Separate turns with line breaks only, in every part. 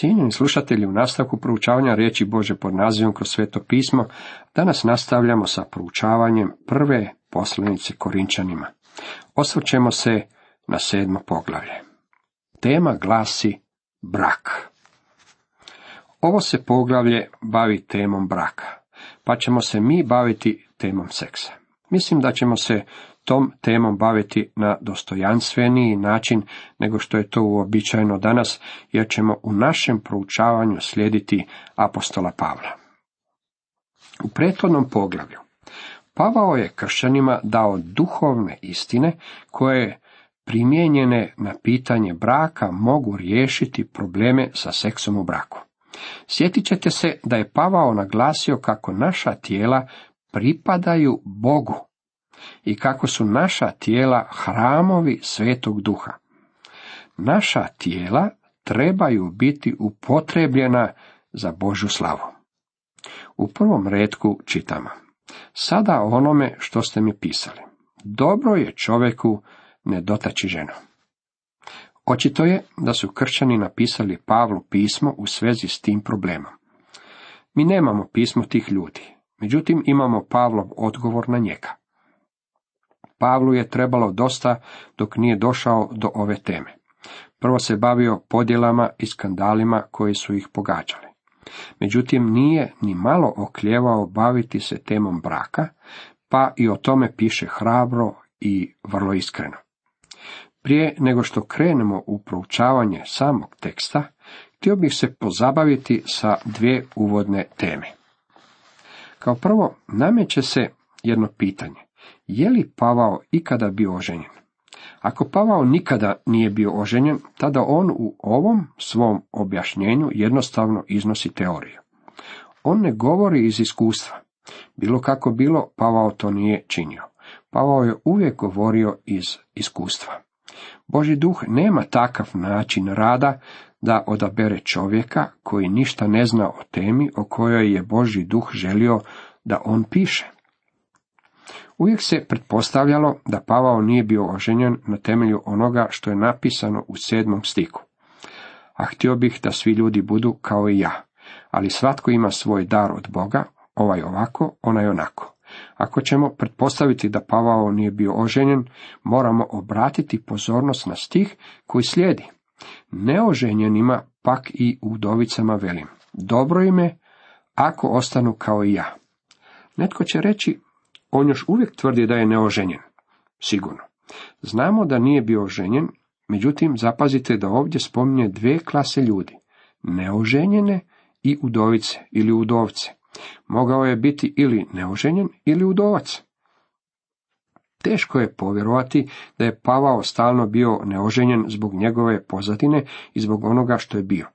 Cijenjeni slušatelji, u nastavku proučavanja riječi Bože pod nazivom kroz sveto pismo, danas nastavljamo sa proučavanjem prve poslanice Korinčanima. Osvrćemo se na sedmo poglavlje. Tema glasi brak. Ovo se poglavlje bavi temom braka, pa ćemo se mi baviti temom seksa. Mislim da ćemo se tom temom baviti na dostojanstveniji način nego što je to uobičajeno danas, jer ćemo u našem proučavanju slijediti apostola Pavla. U prethodnom poglavlju Pavao je kršćanima dao duhovne istine koje primijenjene na pitanje braka mogu riješiti probleme sa seksom u braku. Sjetit ćete se da je Pavao naglasio kako naša tijela pripadaju Bogu i kako su naša tijela hramovi svetog duha. Naša tijela trebaju biti upotrebljena za Božu slavu. U prvom redku čitamo. Sada onome što ste mi pisali. Dobro je čovjeku ne dotaći ženu. Očito je da su kršćani napisali Pavlu pismo u svezi s tim problemom. Mi nemamo pismo tih ljudi, međutim imamo Pavlov odgovor na njega. Pavlu je trebalo dosta dok nije došao do ove teme. Prvo se bavio podjelama i skandalima koji su ih pogađali. Međutim, nije ni malo okljevao baviti se temom braka, pa i o tome piše hrabro i vrlo iskreno. Prije nego što krenemo u proučavanje samog teksta, htio bih se pozabaviti sa dvije uvodne teme. Kao prvo, nameće se jedno pitanje. Je li Pavao ikada bio oženjen? Ako Pavao nikada nije bio oženjen, tada on u ovom svom objašnjenju jednostavno iznosi teoriju. On ne govori iz iskustva. Bilo kako bilo, Pavao to nije činio. Pavao je uvijek govorio iz iskustva. Boži duh nema takav način rada da odabere čovjeka koji ništa ne zna o temi o kojoj je Boži duh želio da on piše. Uvijek se pretpostavljalo da Pavao nije bio oženjen na temelju onoga što je napisano u sedmom stiku. A htio bih da svi ljudi budu kao i ja, ali svatko ima svoj dar od Boga, ovaj ovako, onaj onako. Ako ćemo pretpostaviti da Pavao nije bio oženjen, moramo obratiti pozornost na stih koji slijedi. Neoženjenima pak i udovicama velim. Dobro ime ako ostanu kao i ja. Netko će reći, on još uvijek tvrdi da je neoženjen. Sigurno. Znamo da nije bio oženjen, međutim zapazite da ovdje spominje dve klase ljudi. Neoženjene i udovice ili udovce. Mogao je biti ili neoženjen ili udovac. Teško je povjerovati da je Pavao stalno bio neoženjen zbog njegove pozadine i zbog onoga što je bio.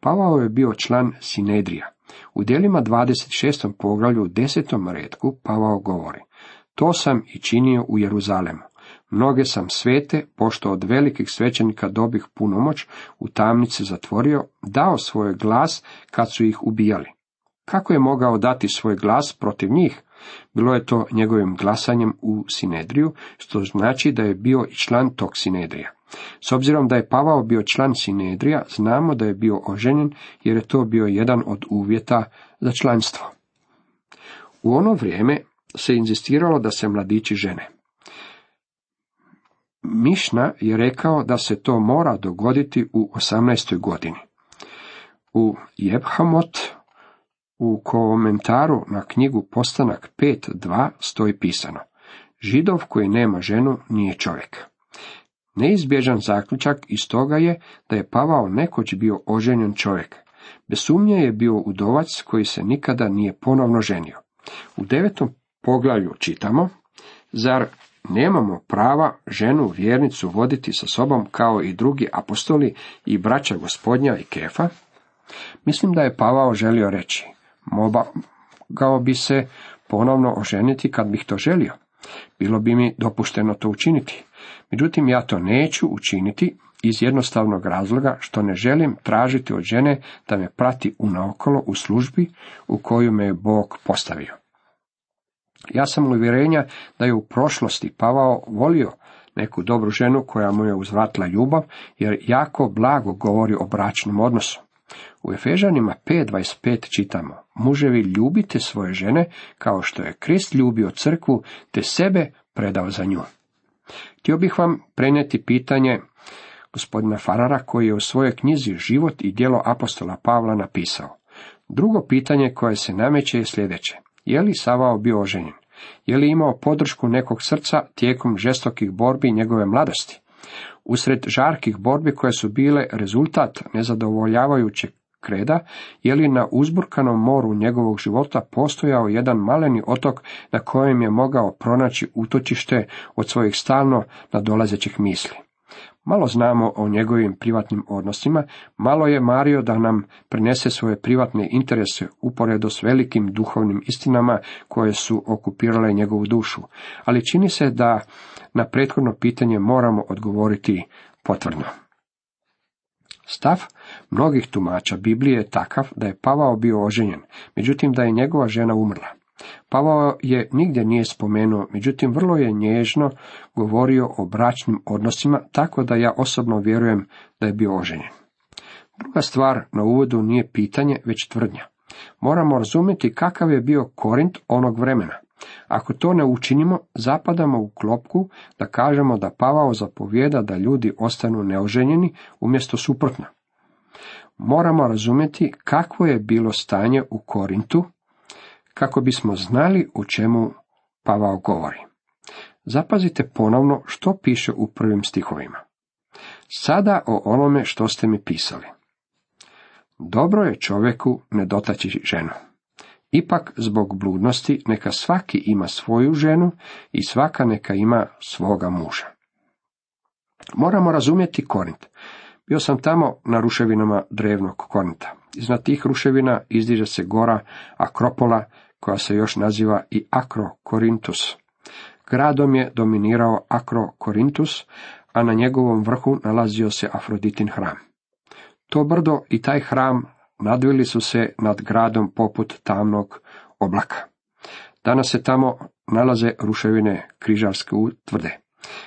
Pavao je bio član Sinedrija. U dijelima 26. poglavlju u 10. redku Pavao govori, to sam i činio u Jeruzalemu. Mnoge sam svete, pošto od velikih svećenika dobih punomoć, u tamnice zatvorio, dao svoj glas kad su ih ubijali. Kako je mogao dati svoj glas protiv njih? Bilo je to njegovim glasanjem u Sinedriju, što znači da je bio i član tog Sinedrija. S obzirom da je Pavao bio član Sinedrija, znamo da je bio oženjen, jer je to bio jedan od uvjeta za članstvo. U ono vrijeme se inzistiralo da se mladići žene. Mišna je rekao da se to mora dogoditi u 18. godini. U Jebhamot u komentaru na knjigu Postanak 5.2 stoji pisano. Židov koji nema ženu nije čovjek. Neizbježan zaključak iz toga je da je Pavao nekoć bio oženjen čovjek. Bez sumnje je bio udovac koji se nikada nije ponovno ženio. U devetom poglavlju čitamo, zar nemamo prava ženu vjernicu voditi sa sobom kao i drugi apostoli i braća gospodnja i kefa? Mislim da je Pavao želio reći, mogao bi se ponovno oženiti kad bih to želio. Bilo bi mi dopušteno to učiniti. Međutim, ja to neću učiniti iz jednostavnog razloga što ne želim tražiti od žene da me prati unaokolo u službi u koju me je Bog postavio. Ja sam uvjerenja da je u prošlosti Pavao volio neku dobru ženu koja mu je uzvratila ljubav, jer jako blago govori o bračnom odnosu. U Efežanima 5.25 čitamo, muževi ljubite svoje žene kao što je Krist ljubio crkvu te sebe predao za nju. Htio bih vam prenijeti pitanje gospodina Farara koji je u svojoj knjizi Život i djelo apostola Pavla napisao. Drugo pitanje koje se nameće je sljedeće. Je li Savao bio oženjen? Je li imao podršku nekog srca tijekom žestokih borbi njegove mladosti? Usred žarkih borbi koje su bile rezultat nezadovoljavajućeg kreda, je li na uzburkanom moru njegovog života postojao jedan maleni otok na kojem je mogao pronaći utočište od svojih stalno nadolazećih misli. Malo znamo o njegovim privatnim odnosima, malo je Mario da nam prinese svoje privatne interese uporedo s velikim duhovnim istinama koje su okupirale njegovu dušu, ali čini se da na prethodno pitanje moramo odgovoriti potvrdno. Stav mnogih tumača Biblije je takav da je Pavao bio oženjen, međutim da je njegova žena umrla. Pavao je nigdje nije spomenuo, međutim vrlo je nježno govorio o bračnim odnosima, tako da ja osobno vjerujem da je bio oženjen. Druga stvar na uvodu nije pitanje, već tvrdnja. Moramo razumjeti kakav je bio Korint onog vremena. Ako to ne učinimo, zapadamo u klopku da kažemo da Pavao zapovjeda da ljudi ostanu neoženjeni umjesto suprotno. Moramo razumjeti kakvo je bilo stanje u Korintu, kako bismo znali o čemu Pavao govori. Zapazite ponovno što piše u prvim stihovima. Sada o onome što ste mi pisali. Dobro je čovjeku ne dotaći ženu. Ipak zbog bludnosti neka svaki ima svoju ženu i svaka neka ima svoga muža. Moramo razumjeti Korint. Bio sam tamo na ruševinama drevnog Korinta. Iznad tih ruševina izdiže se gora Akropola, koja se još naziva i Akrokorintus. Gradom je dominirao Akrokorintus, a na njegovom vrhu nalazio se Afroditin hram. To brdo i taj hram nadvili su se nad gradom poput tamnog oblaka. Danas se tamo nalaze ruševine križarske utvrde.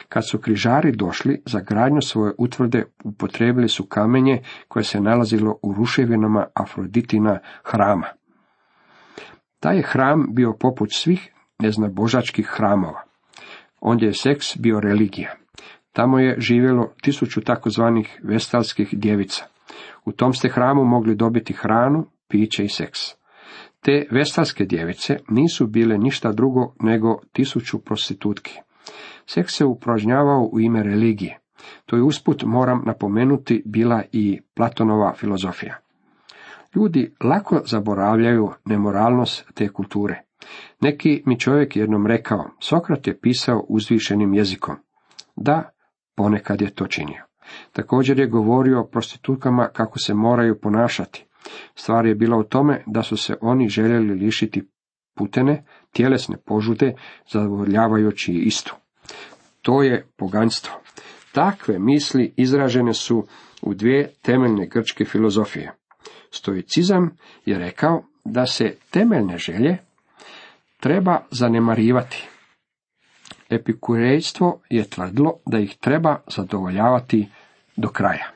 Kad su križari došli za gradnju svoje utvrde, upotrebili su kamenje koje se nalazilo u ruševinama Afroditina hrama. Taj je hram bio poput svih neznabožačkih hramova. Ondje je seks bio religija. Tamo je živjelo tisuću takozvanih vestalskih djevica. U tom ste hramu mogli dobiti hranu, piće i seks. Te vestalske djevice nisu bile ništa drugo nego tisuću prostitutki. Seks se upražnjavao u ime religije. To je usput, moram napomenuti, bila i Platonova filozofija. Ljudi lako zaboravljaju nemoralnost te kulture. Neki mi čovjek jednom rekao, Sokrat je pisao uzvišenim jezikom. Da, ponekad je to činio. Također je govorio o prostitutkama kako se moraju ponašati. Stvar je bila u tome da su se oni željeli lišiti putene, tjelesne požude, zadovoljavajući istu. To je poganstvo. Takve misli izražene su u dvije temeljne grčke filozofije. Stoicizam je rekao da se temeljne želje treba zanemarivati. Epikurejstvo je tvrdilo da ih treba zadovoljavati do kraja.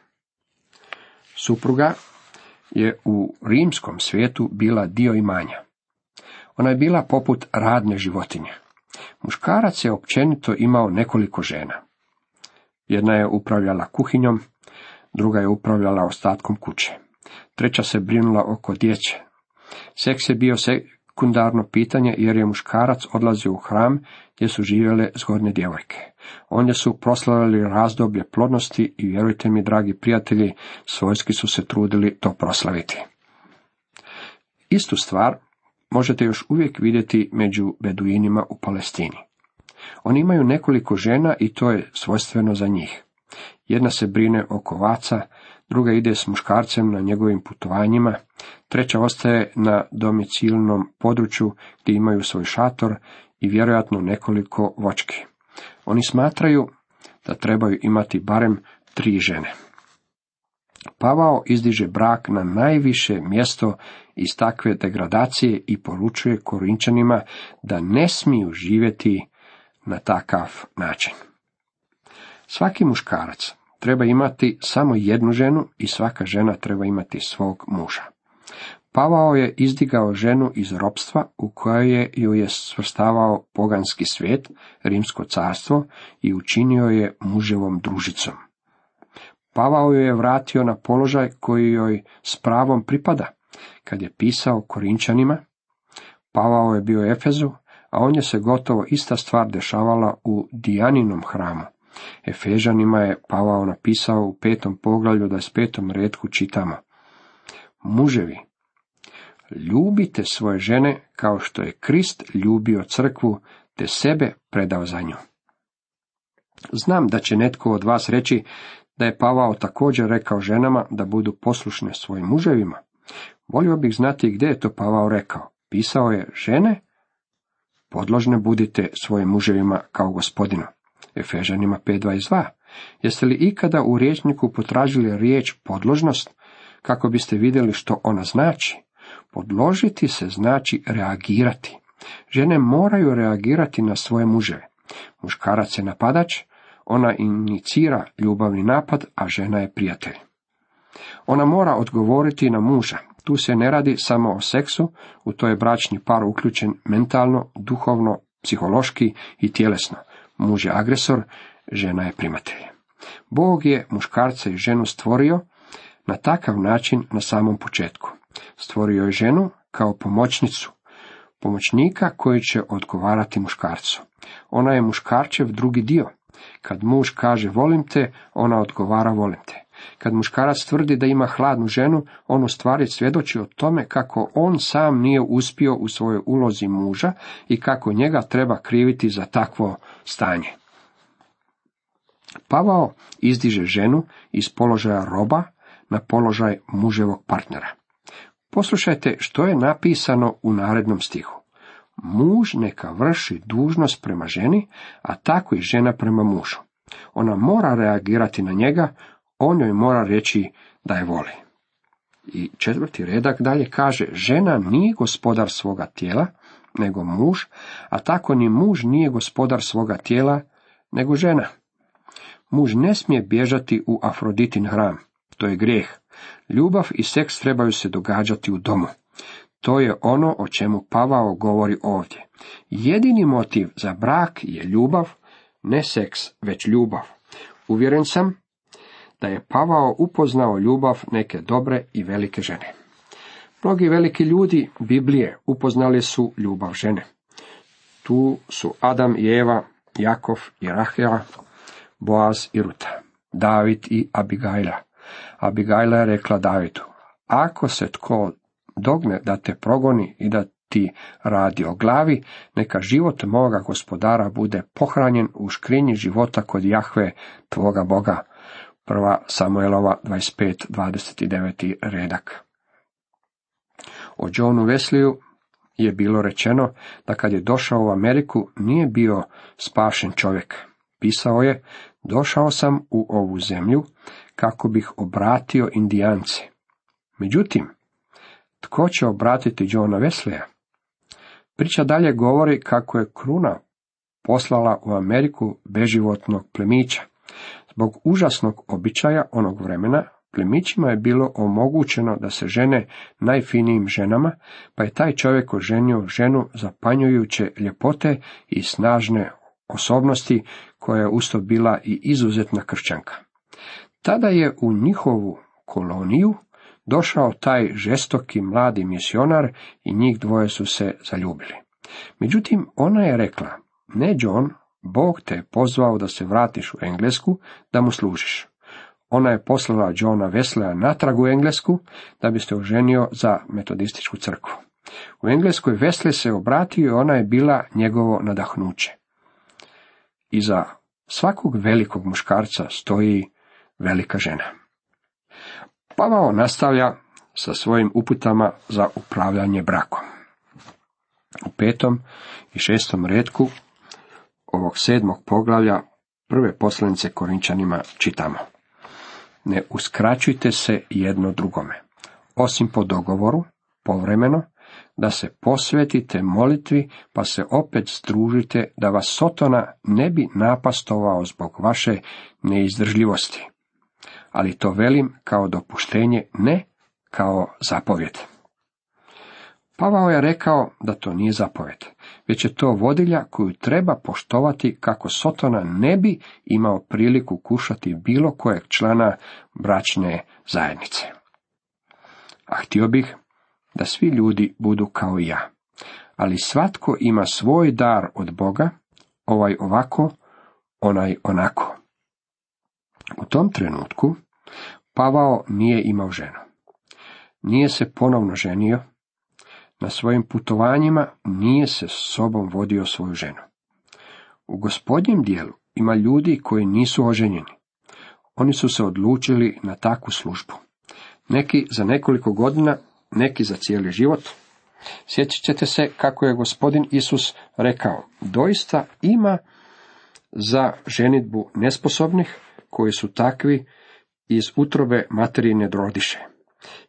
Supruga je u rimskom svijetu bila dio imanja. Ona je bila poput radne životinje. Muškarac je općenito imao nekoliko žena. Jedna je upravljala kuhinjom, druga je upravljala ostatkom kuće. Treća se brinula oko djece. Seks je bio sekundarno pitanje jer je muškarac odlazio u hram gdje su živjele zgodne djevojke. Ondje su proslavili razdoblje plodnosti i vjerujte mi, dragi prijatelji, svojski su se trudili to proslaviti. Istu stvar možete još uvijek vidjeti među beduinima u Palestini. Oni imaju nekoliko žena i to je svojstveno za njih. Jedna se brine oko vaca, druga ide s muškarcem na njegovim putovanjima, treća ostaje na domicilnom području gdje imaju svoj šator i vjerojatno nekoliko vočki. Oni smatraju da trebaju imati barem tri žene. Pavao izdiže brak na najviše mjesto iz takve degradacije i poručuje Korinčanima da ne smiju živjeti na takav način. Svaki muškarac treba imati samo jednu ženu i svaka žena treba imati svog muža. Pavao je izdigao ženu iz ropstva u koje ju je svrstavao poganski svijet, rimsko carstvo i učinio je muževom družicom. Pavao ju je vratio na položaj koji joj s pravom pripada, kad je pisao Korinčanima. Pavao je bio Efezu, a on je se gotovo ista stvar dešavala u Dijaninom hramu. Efežanima je Pavao napisao u petom poglavlju da s petom redku čitamo. Muževi, ljubite svoje žene kao što je Krist ljubio crkvu te sebe predao za nju. Znam da će netko od vas reći da je Pavao također rekao ženama da budu poslušne svojim muževima. Volio bih znati gdje je to Pavao rekao. Pisao je žene, podložne budite svojim muževima kao gospodinu. Efežanima 5.22. Jeste li ikada u riječniku potražili riječ podložnost, kako biste vidjeli što ona znači? Podložiti se znači reagirati. Žene moraju reagirati na svoje muževe. Muškarac je napadač, ona inicira ljubavni napad, a žena je prijatelj. Ona mora odgovoriti na muža. Tu se ne radi samo o seksu, u to je bračni par uključen mentalno, duhovno, psihološki i tjelesno. Muž je agresor, žena je primatelj. Bog je muškarca i ženu stvorio na takav način na samom početku. Stvorio je ženu kao pomoćnicu, pomoćnika koji će odgovarati muškarcu. Ona je muškarčev drugi dio. Kad muž kaže volim te, ona odgovara volim te. Kad muškarac tvrdi da ima hladnu ženu, on u stvari svjedoči o tome kako on sam nije uspio u svojoj ulozi muža i kako njega treba kriviti za takvo stanje. Pavao izdiže ženu iz položaja roba na položaj muževog partnera. Poslušajte što je napisano u narednom stihu. Muž neka vrši dužnost prema ženi, a tako i žena prema mužu. Ona mora reagirati na njega, on joj mora reći da je voli. I četvrti redak dalje kaže, žena nije gospodar svoga tijela, nego muž, a tako ni muž nije gospodar svoga tijela, nego žena. Muž ne smije bježati u Afroditin hram, to je grijeh. Ljubav i seks trebaju se događati u domu. To je ono o čemu Pavao govori ovdje. Jedini motiv za brak je ljubav, ne seks, već ljubav. Uvjeren sam da je Pavao upoznao ljubav neke dobre i velike žene. Mnogi veliki ljudi Biblije upoznali su ljubav žene. Tu su Adam i Eva, Jakov i Rahela, Boaz i Ruta, David i Abigajla. Abigajla je rekla Davidu, ako se tko dogne da te progoni i da ti radi o glavi, neka život moga gospodara bude pohranjen u škrinji života kod Jahve, tvoga Boga. Prva Samuelova 25, 29. redak. O Johnu Wesleyu je bilo rečeno da kad je došao u Ameriku nije bio spašen čovjek. Pisao je, došao sam u ovu zemlju kako bih obratio indijance. Međutim, tko će obratiti Johna Wesleya? Priča dalje govori kako je kruna poslala u Ameriku beživotnog plemića. Zbog užasnog običaja onog vremena, plemićima je bilo omogućeno da se žene najfinijim ženama, pa je taj čovjek oženio ženu zapanjujuće ljepote i snažne osobnosti, koja je usto bila i izuzetna kršćanka. Tada je u njihovu koloniju došao taj žestoki mladi misionar i njih dvoje su se zaljubili. Međutim, ona je rekla, ne John, Bog te je pozvao da se vratiš u Englesku, da mu služiš. Ona je poslala Johna Wesleya natrag u Englesku, da bi se oženio za metodističku crkvu. U Engleskoj Wesley se obratio i ona je bila njegovo nadahnuće. Iza svakog velikog muškarca stoji velika žena. Pavao nastavlja sa svojim uputama za upravljanje brakom. U petom i šestom redku ovog sedmog poglavlja prve poslanice Korinčanima čitamo. Ne uskraćujte se jedno drugome, osim po dogovoru, povremeno, da se posvetite molitvi, pa se opet združite, da vas Sotona ne bi napastovao zbog vaše neizdržljivosti. ali to velim kao dopuštenje, ne kao zapovjed. Pavao je rekao da to nije zapovjed, već je to vodilja koju treba poštovati kako Sotona ne bi imao priliku kušati bilo kojeg člana bračne zajednice. A htio bih da svi ljudi budu kao ja. Ali svatko ima svoj dar od Boga, ovaj ovako, onaj onako. U tom trenutku Pavao nije imao ženu. Nije se ponovno ženio, na svojim putovanjima nije se sobom vodio svoju ženu. U gospodnjem dijelu ima ljudi koji nisu oženjeni. Oni su se odlučili na takvu službu. Neki za nekoliko godina, neki za cijeli život. Sjećat ćete se kako je gospodin Isus rekao, doista ima za ženitbu nesposobnih, koji su takvi iz utrobe materijne drodiše.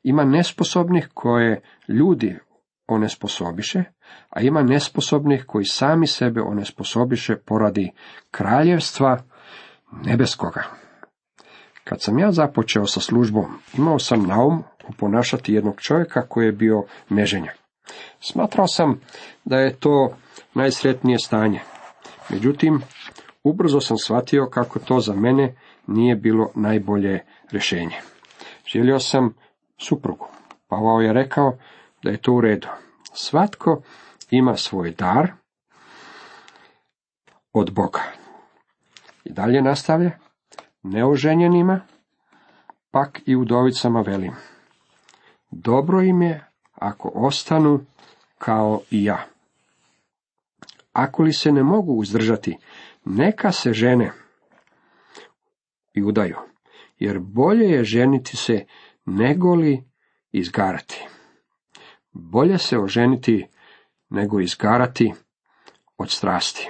Ima nesposobnih koje ljudi onesposobiše, a ima nesposobnih koji sami sebe onesposobiše poradi kraljevstva nebeskoga. Kad sam ja započeo sa službom, imao sam na um ponašati jednog čovjeka koji je bio neženja. Smatrao sam da je to najsretnije stanje. Međutim, ubrzo sam shvatio kako to za mene nije bilo najbolje rješenje. Želio sam suprugu. Pavao je rekao da je to u redu. Svatko ima svoj dar od Boga. I dalje nastavlja, neoženjenima, pak i udovicama velim. Dobro im je ako ostanu kao i ja. Ako li se ne mogu uzdržati, neka se žene i udaju, jer bolje je ženiti se nego li izgarati. Bolje se oženiti nego izgarati od strasti.